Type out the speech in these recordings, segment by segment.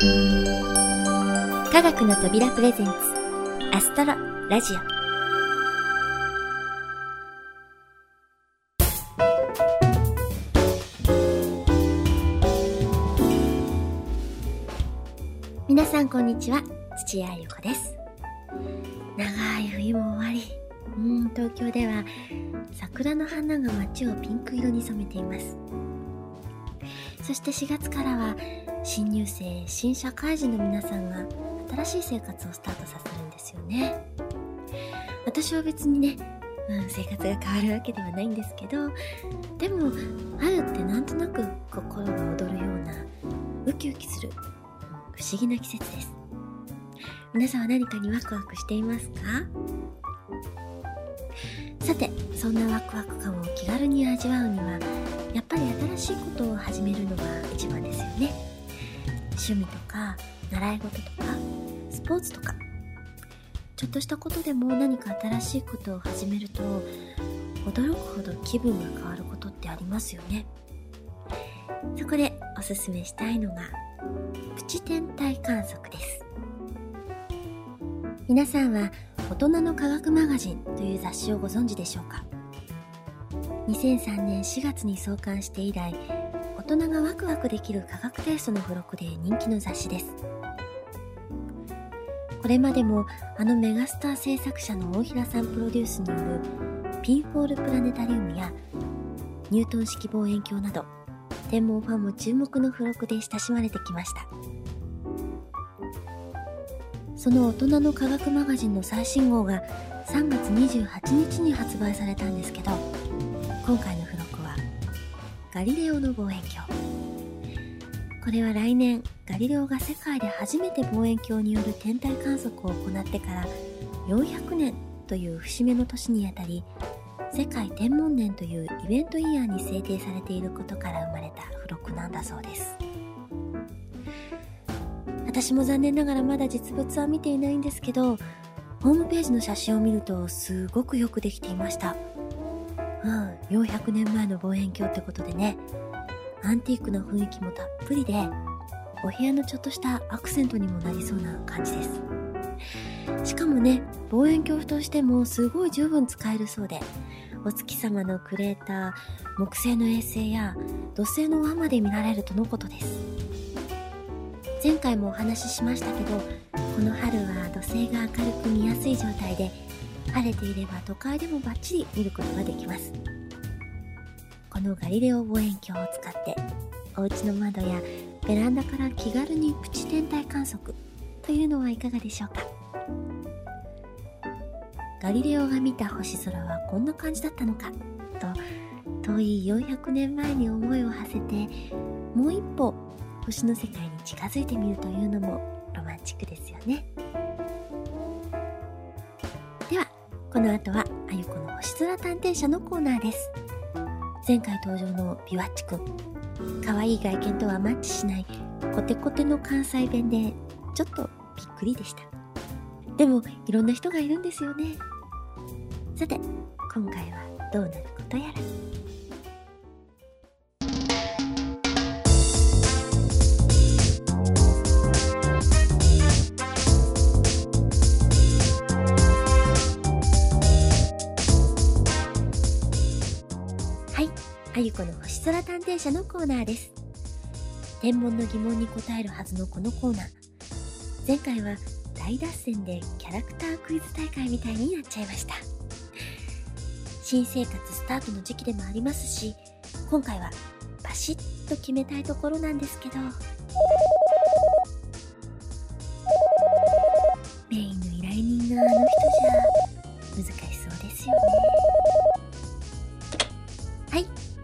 科学の扉プレゼンツアストロラジオ。皆さんこんにちは土屋ゆ子です。長い冬も終わりうん東京では桜の花が街をピンク色に染めています。そして4月からは新入生新社会人の皆さんが新しい生活をスタートさせるんですよね。私は別にね、うん、生活が変わるわけではないんですけどでも春ってなんとなく心が躍るようなウキウキする不思議な季節です。皆さんは何かにワクワクしていますか？さてそんなワクワク感を気軽に味わうにはやっぱり新しいことを始めるのが一番ですよね。趣味とか習い事とかスポーツとか。ちょっとしたことでも何か新しいことを始めると驚くほど気分が変わることってありますよね。そこでおすすめしたいのがプチ天体観測です。皆さんは大人の科学マガジンという雑誌をご存知でしょうか？2003年4月に創刊して以来大人がワクワクできる科学テイストの付録で人気の雑誌です。これまでもあのメガスター制作者の大平さんプロデュースによるピンフォールプラネタリウムやニュートン式望遠鏡など天文ファンも注目の付録で親しまれてきました。その大人の科学マガジンの最新号が3月28日に発売されたんですけど今回のガリレオの望遠鏡。これは来年ガリレオが世界で初めて望遠鏡による天体観測を行ってから400年という節目の年にあたり世界天文年というイベントイヤーに制定されていることから生まれた付録なんだそうです。私も残念ながらまだ実物は見ていないんですけどホームページの写真を見るとすごくよくできていました。うん、400年前の望遠鏡ってことでね、アンティークな雰囲気もたっぷりで、お部屋のちょっとしたアクセントにもなりそうな感じです。しかもね、望遠鏡としてもすごい十分使えるそうで、お月様のクレーター、木星の衛星や土星の輪まで見られるとのことです。前回もお話ししましたけど、この春は土星が明るく見やすい状態で、晴れていれば都会でもバッチリ見ることができますこのガリレオ望遠鏡を使ってお家の窓やベランダから気軽にプチ天体観測というのはいかがでしょうかガリレオが見た星空はこんな感じだったのかと遠い400年前に思いを馳せてもう一歩星の世界に近づいてみるというのもロマンチックですよね。この後はあゆこの星空探偵社のコーナーです。前回登場のビワッチくん可愛い外見とはマッチしないコテコテの関西弁でちょっとびっくりでした。でもいろんな人がいるんですよね。さて今回はどうなることやら。空探偵社のコーナーです。天文の疑問に答えるはずのこのコーナー。前回は大脱線でキャラクタークイズ大会みたいになっちゃいました。新生活スタートの時期でもありますし、今回はバシッと決めたいところなんですけど、メインの依頼人があの人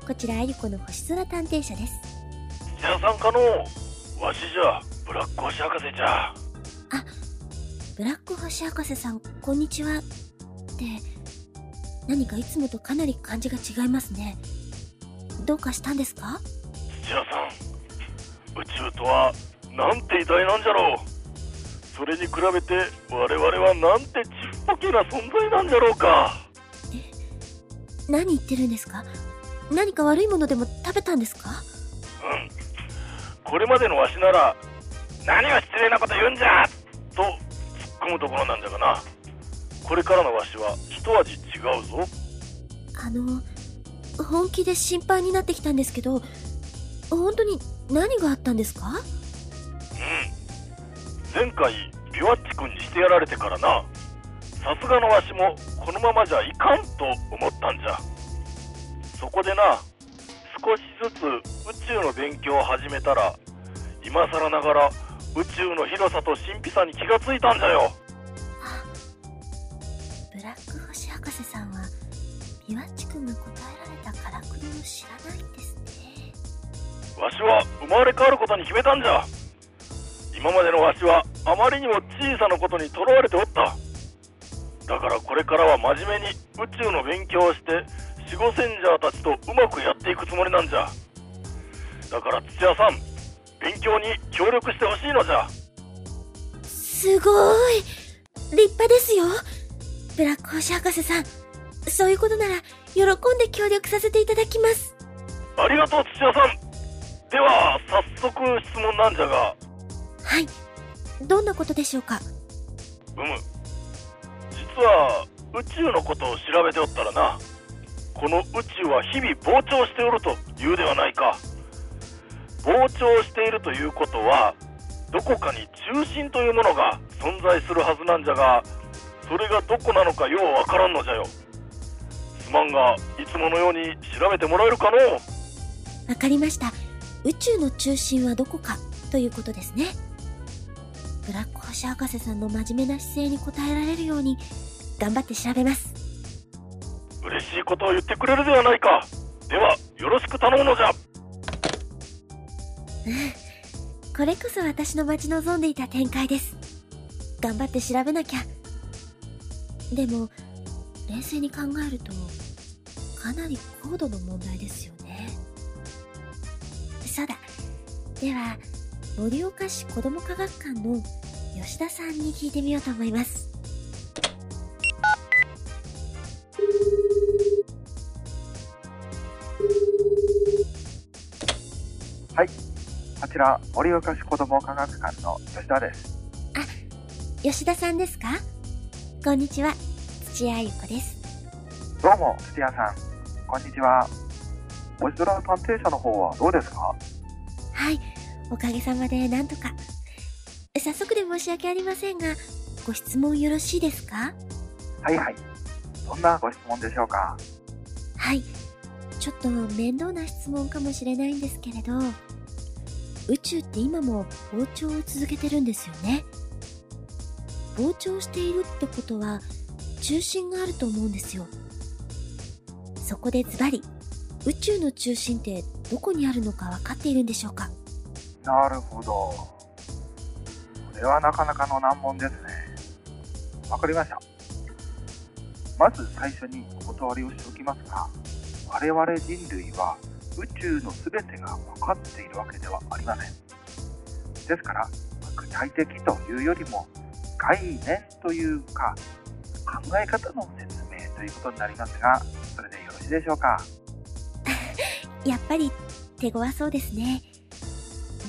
こちらあゆこの星空探偵社です。じゃあさんかのわしじゃ。ブラック星博士じゃ。あブラック星博士さんこんにちは。って何かいつもとかなり感じが違いますね。どうかしたんですか？土屋さん宇宙とはなんて偉大なんじゃろう。それに比べて我々はなんてちっぽけな存在なんじゃろうか。え何言ってるんですか？何か悪いものでも食べたんですか？うん。これまでのわしなら何を失礼なこと言うんじゃ！と突っ込むところなんじゃがな。これからのわしは一味違うぞ。あの本気で心配になってきたんですけど本当に何があったんですか？うん。前回ビワッチ君にしてやられてからな。さすがのわしもこのままじゃいかんと思ったんじゃそこでな少しずつ宇宙の勉強を始めたら今更ながら宇宙の広さと神秘さに気がついたんじゃよ。ブラック星博士さんはビワッチ君が答えられたからくりを知らないんですね。わしは生まれ変わることに決めたんじゃ。今までのわしはあまりにも小さなことにとらわれておった。だからこれからは真面目に宇宙の勉強をして守護センジャーたちとうまくやっていくつもりなんじゃ。だから土屋さん勉強に協力してほしいのじゃ。すごい。立派ですよ。ブラック星博士さんそういうことなら喜んで協力させていただきます。ありがとう土屋さん。では早速質問なんじゃが。はい。どんなことでしょうか？うむ。実は宇宙のことを調べておったらなこの宇宙は日々膨張しておるというではないか。膨張しているということはどこかに中心というものが存在するはずなんじゃがそれがどこなのかようわからんのじゃよ。すまんがいつものように調べてもらえるかのわかりました。宇宙の中心はどこかということですね。ブラック星博士さんの真面目な姿勢に応えられるように頑張って調べます。嬉しいことを言ってくれるではないか。ではよろしく頼むのじゃ。これこそ私の待ち望んでいた展開です。頑張って調べなきゃ。でも冷静に考えるとかなり高度の問題ですよね。そうだ。では盛岡市子ども科学館の吉田さんに聞いてみようと思います。ちら盛岡市子ども科学館の吉田です。吉田さんですか？こんにちは。土屋ゆ子です。どうも土屋さん、こんにちは。星空探偵社の方はどうですか？はいおかげさまでなんとか。早速で申し訳ありませんがご質問よろしいですか？はいはい。どんなご質問でしょうか？はい。ちょっと面倒な質問かもしれないんですけれど、宇宙って今も膨張を続けてるんですよね。膨張しているってことは、中心があると思うんですよ。そこでズバリ、宇宙の中心ってどこにあるのか分かっているんでしょうか？なるほど。これはなかなかの難問ですね。わかりました。まず最初にお断りをしておきますが、我々人類は宇宙の全てが分かっているわけではありません。ですから、具体的というよりも概念というか考え方の説明ということになりますが、それでよろしいでしょうか？やっぱり手強そうですね。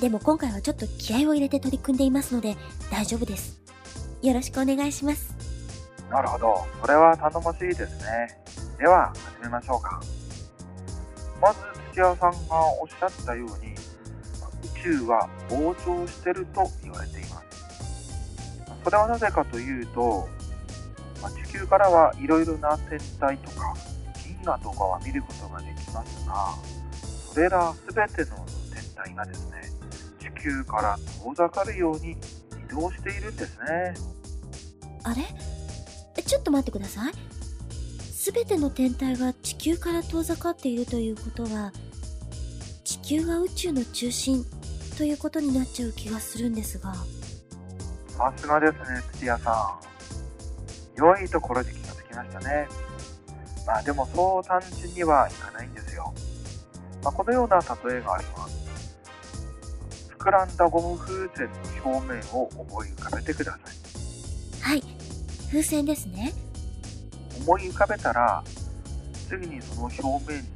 でも今回はちょっと気合を入れて取り組んでいますので大丈夫です。よろしくお願いします。なるほど。それは頼もしいですね。では、始めましょうか。まず、土屋さんがおっしゃったように、宇宙は膨張してると言われています。それはなぜかというと、ま地球からはいろいろな天体とか銀河とかは見ることができますが、それら全ての天体がですね、地球から遠ざかるように移動しているんですね。あれ？ちょっと待ってください。すべての天体が地球から遠ざかっているということは、地球が宇宙の中心ということになっちゃう気がするんですが、さすがですね、土屋さん。良いところに気がつきましたね。まあでもそう単純にはいかないんですよ。まあ、このような例えがあります。膨らんだゴム風船の表面を思い浮かべてください。はい、風船ですね。思い浮かべたら、次にその表面に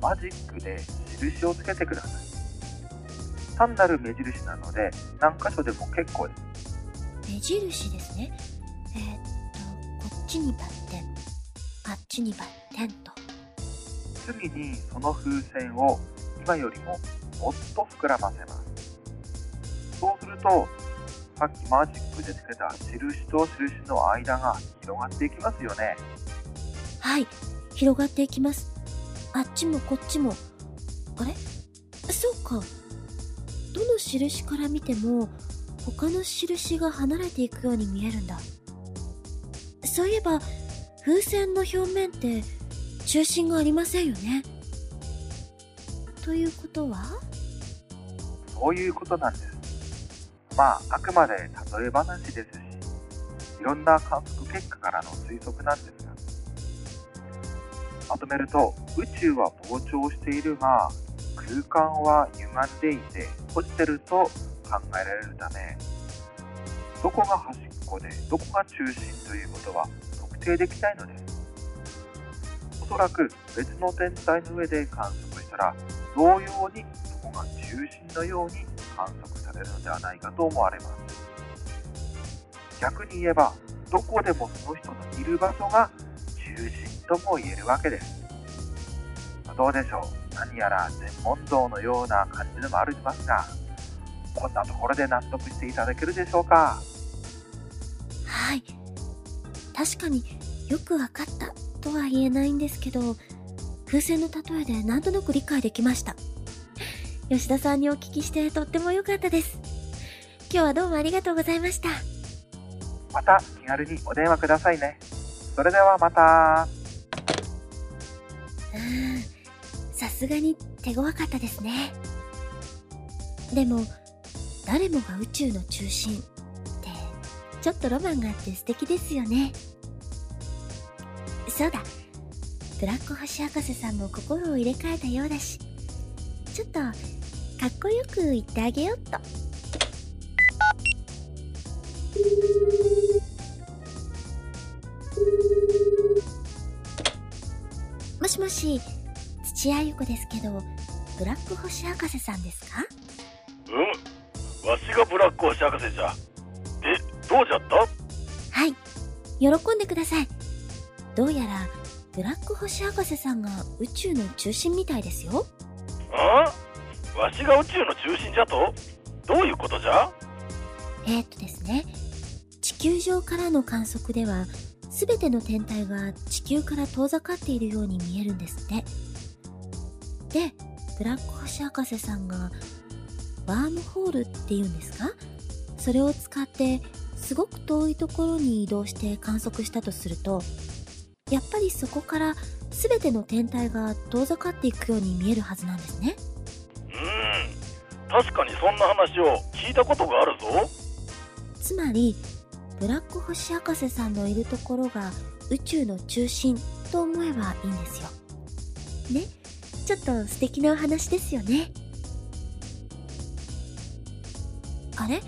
マジックで印をつけてください。単なる目印なので何箇所でも結構です目印ですね。えーっと、こっちにバッテン、あっちにバッテンと。次にその風船を今よりももっと膨らませますそうするとさっきマジックでつけた印と印の間が広がっていきますよねはい、広がっていきます。あっちもこっちも。あれ？そうか。どの印から見ても、他の印が離れていくように見えるんだ。そういえば、風船の表面って中心がありませんよね。ということは？そういうことなんですまああくまで例え話ですしいろんな観測結果からの推測なんですがまとめると宇宙は膨張しているが空間は歪んでいて閉じてると考えられるためどこが端っこでどこが中心ということは特定できないのです。おそらく別の天体の上で観測したら同様にそこが中心のように観測されるのではないかと思われます逆に言えばどこでもその人のいる場所が中心とも言えるわけですどうでしょう何やら全問答のような感じでもありますがこんなところで納得していただけるでしょうか？はい。確かによくわかったとは言えないんですけど、風船の例えでなんとなく理解できました。吉田さんにお聞きしてとっても良かったです。今日はどうもありがとうございました。また気軽にお電話くださいねそれではまたうーん、さすがに手強かったですね。でも、誰もが宇宙の中心って、ちょっとロマンがあって素敵ですよね。そうだ、ブラック星博士さんも心を入れ替えたようだし、ちょっと、かっこよく言ってあげよっと。もしもし、土屋ゆ子ですけど、ブラック星博士さんですか？うんわしがブラック星博士じゃでどうじゃった？はい。喜んでください。どうやら、ブラック星博士さんが宇宙の中心みたいですよ。あ？わしが宇宙の中心じゃと？どういうことじゃ？えー、っとですね、地球上からの観測では、すべての天体が地球から遠ざかっているように見えるんですって。で、ブラック星博士さんが、ワームホールっていうんですか？それを使って、すごく遠いところに移動して観測したとすると、やっぱりそこからすべての天体が遠ざかっていくように見えるはずなんですね。うん。確かにそんな話を聞いたことがあるぞ。つまりブラック星博士さんのいるところが宇宙の中心と思えばいいんですよ。ね？ちょっと素敵なお話ですよね。あれ？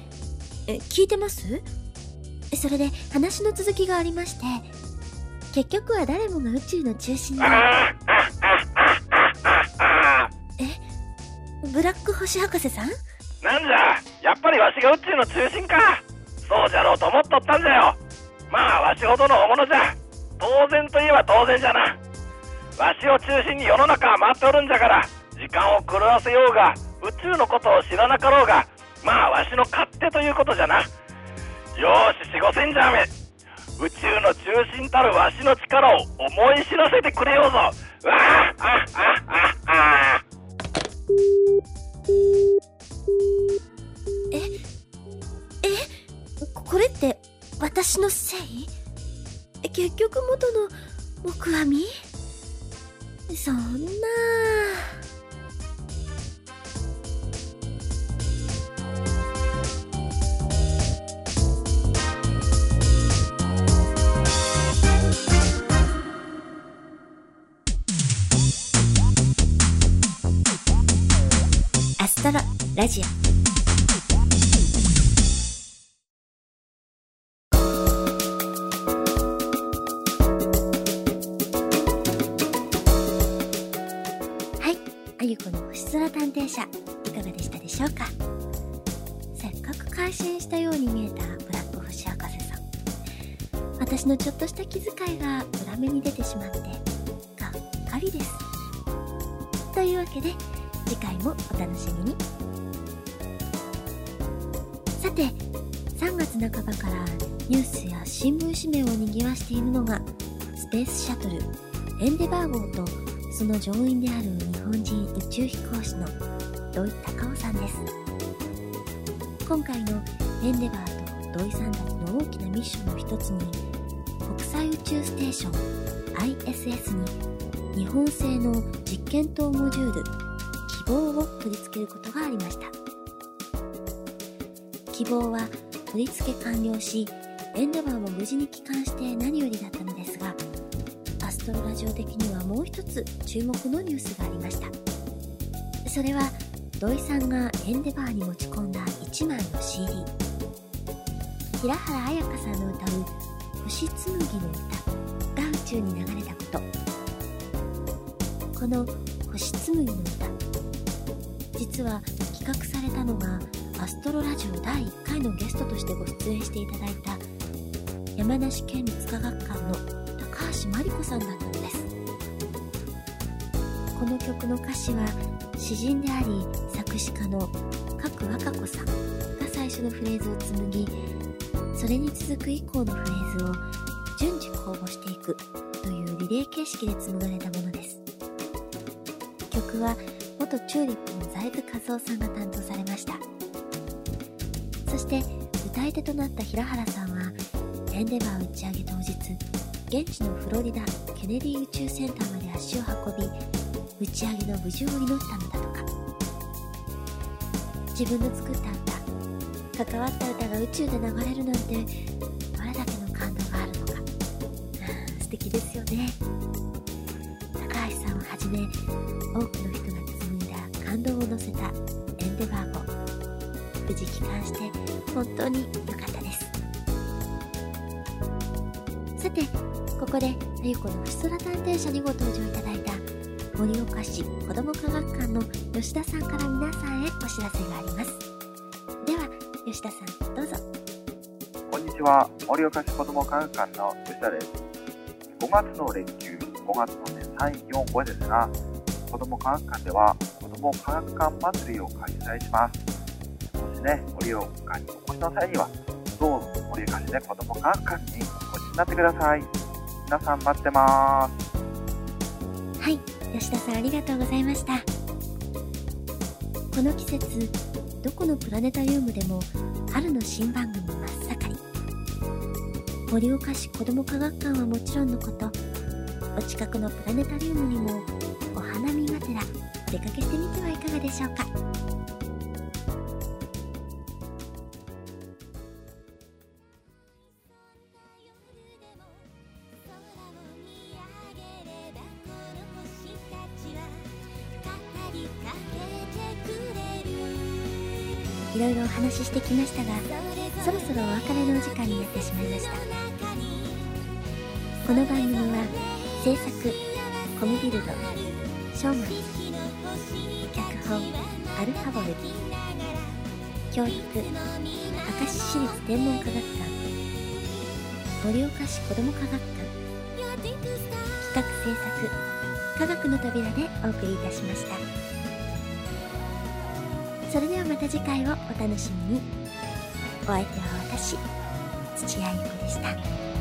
え、聞いてます？それで話の続きがありまして、結局は誰もが宇宙の中心で、ブ星博士さん？なんじゃやっぱりわしが宇宙の中心か。そうじゃろうと思っとったんじゃよ。まあわしほどの大物じゃ。当然といえば当然じゃな。わしを中心に世の中は回っておるんじゃから時間を狂わせようが宇宙のことを知らなかろうがまあわしの勝手ということじゃな。よーし四五千じゃめ。宇宙の中心たるわしの力を思い知らせてくれようぞ。わあああああ。これって私のせい結局元の僕はみ？そんな。アストロラジオ。した気遣いが裏目に出てしまってがっかりです。というわけで次回もお楽しみに。さて3月半ばからニュースや新聞紙面を賑わしているのがスペースシャトルエンデバー号とその乗員である日本人宇宙飛行士の土井隆夫さんです。今回のエンデバーと土井さんたちの大きなミッションの一つに際宇宙ステーション ISS に日本製の実験棟モジュール希望を取り付けることがありました。希望は取り付け完了しエンデバーも無事に帰還して何よりだったのですがアストロラジオ的にはもう一つ注目のニュースがありました。それは土井さんがエンデバーに持ち込んだ1枚の CD 平原綾香さんの歌う「星紡ぎの歌」が宇宙に流れたこと。この「星紡ぎの歌」実は企画されたのがアストロラジオ第1回のゲストとしてご出演していただいた山梨県立科学館の高橋真理子さんだったのです。この曲の歌詞は詩人であり作詞家の角和歌子さんが最初のフレーズを紡ぎそれに続く以降のフレーズを順次公募していくというリレー形式で紡がれたものです。曲は元チューリップの財津和夫さんが担当されました。そして歌い手となった平原さんはエンデバー打ち上げ当日現地のフロリダケネディ宇宙センターまで足を運び打ち上げの無事を祈ったのだとか。自分の作った関わった歌が宇宙で流れるなんてどれだけの感動があるのか。うん素敵ですよね。高橋さんをはじめ多くの人が紡いだ感動を乗せたエンデバー号無事帰還して本当に良かったです。さてここであゆこの星空探偵社にご登場いただいた盛岡市子ども科学館の吉田さんから皆さんへお知らせがあります。吉田さんどうぞこんにちは。盛岡市子ども科学館の吉田です。5月の連休、5月のね、3、4、5ですが、子ども科学館では子ども科学館祭りを開催します。もしね、盛岡にお越しの際には、どうぞ盛岡市で子ども科学館にお越しになってください。皆さん待ってます。はい吉田さんありがとうございましたこの季節どこのプラネタリウムでも春の新番組真っ盛り。盛岡市子ども科学館はもちろんのこと。お近くのプラネタリウムにもお花見がてら出かけてみてはいかがでしょうか。してきましたがそろそろお別れのお時間になってしまいました。この番組は制作コムビルドショーマン脚本アルファボル教育明石市立天文科学館盛岡市子ども科学館企画制作科学の扉でお送りいたしました。それではまた次回をお楽しみに。お相手は私土屋ゆ子でした。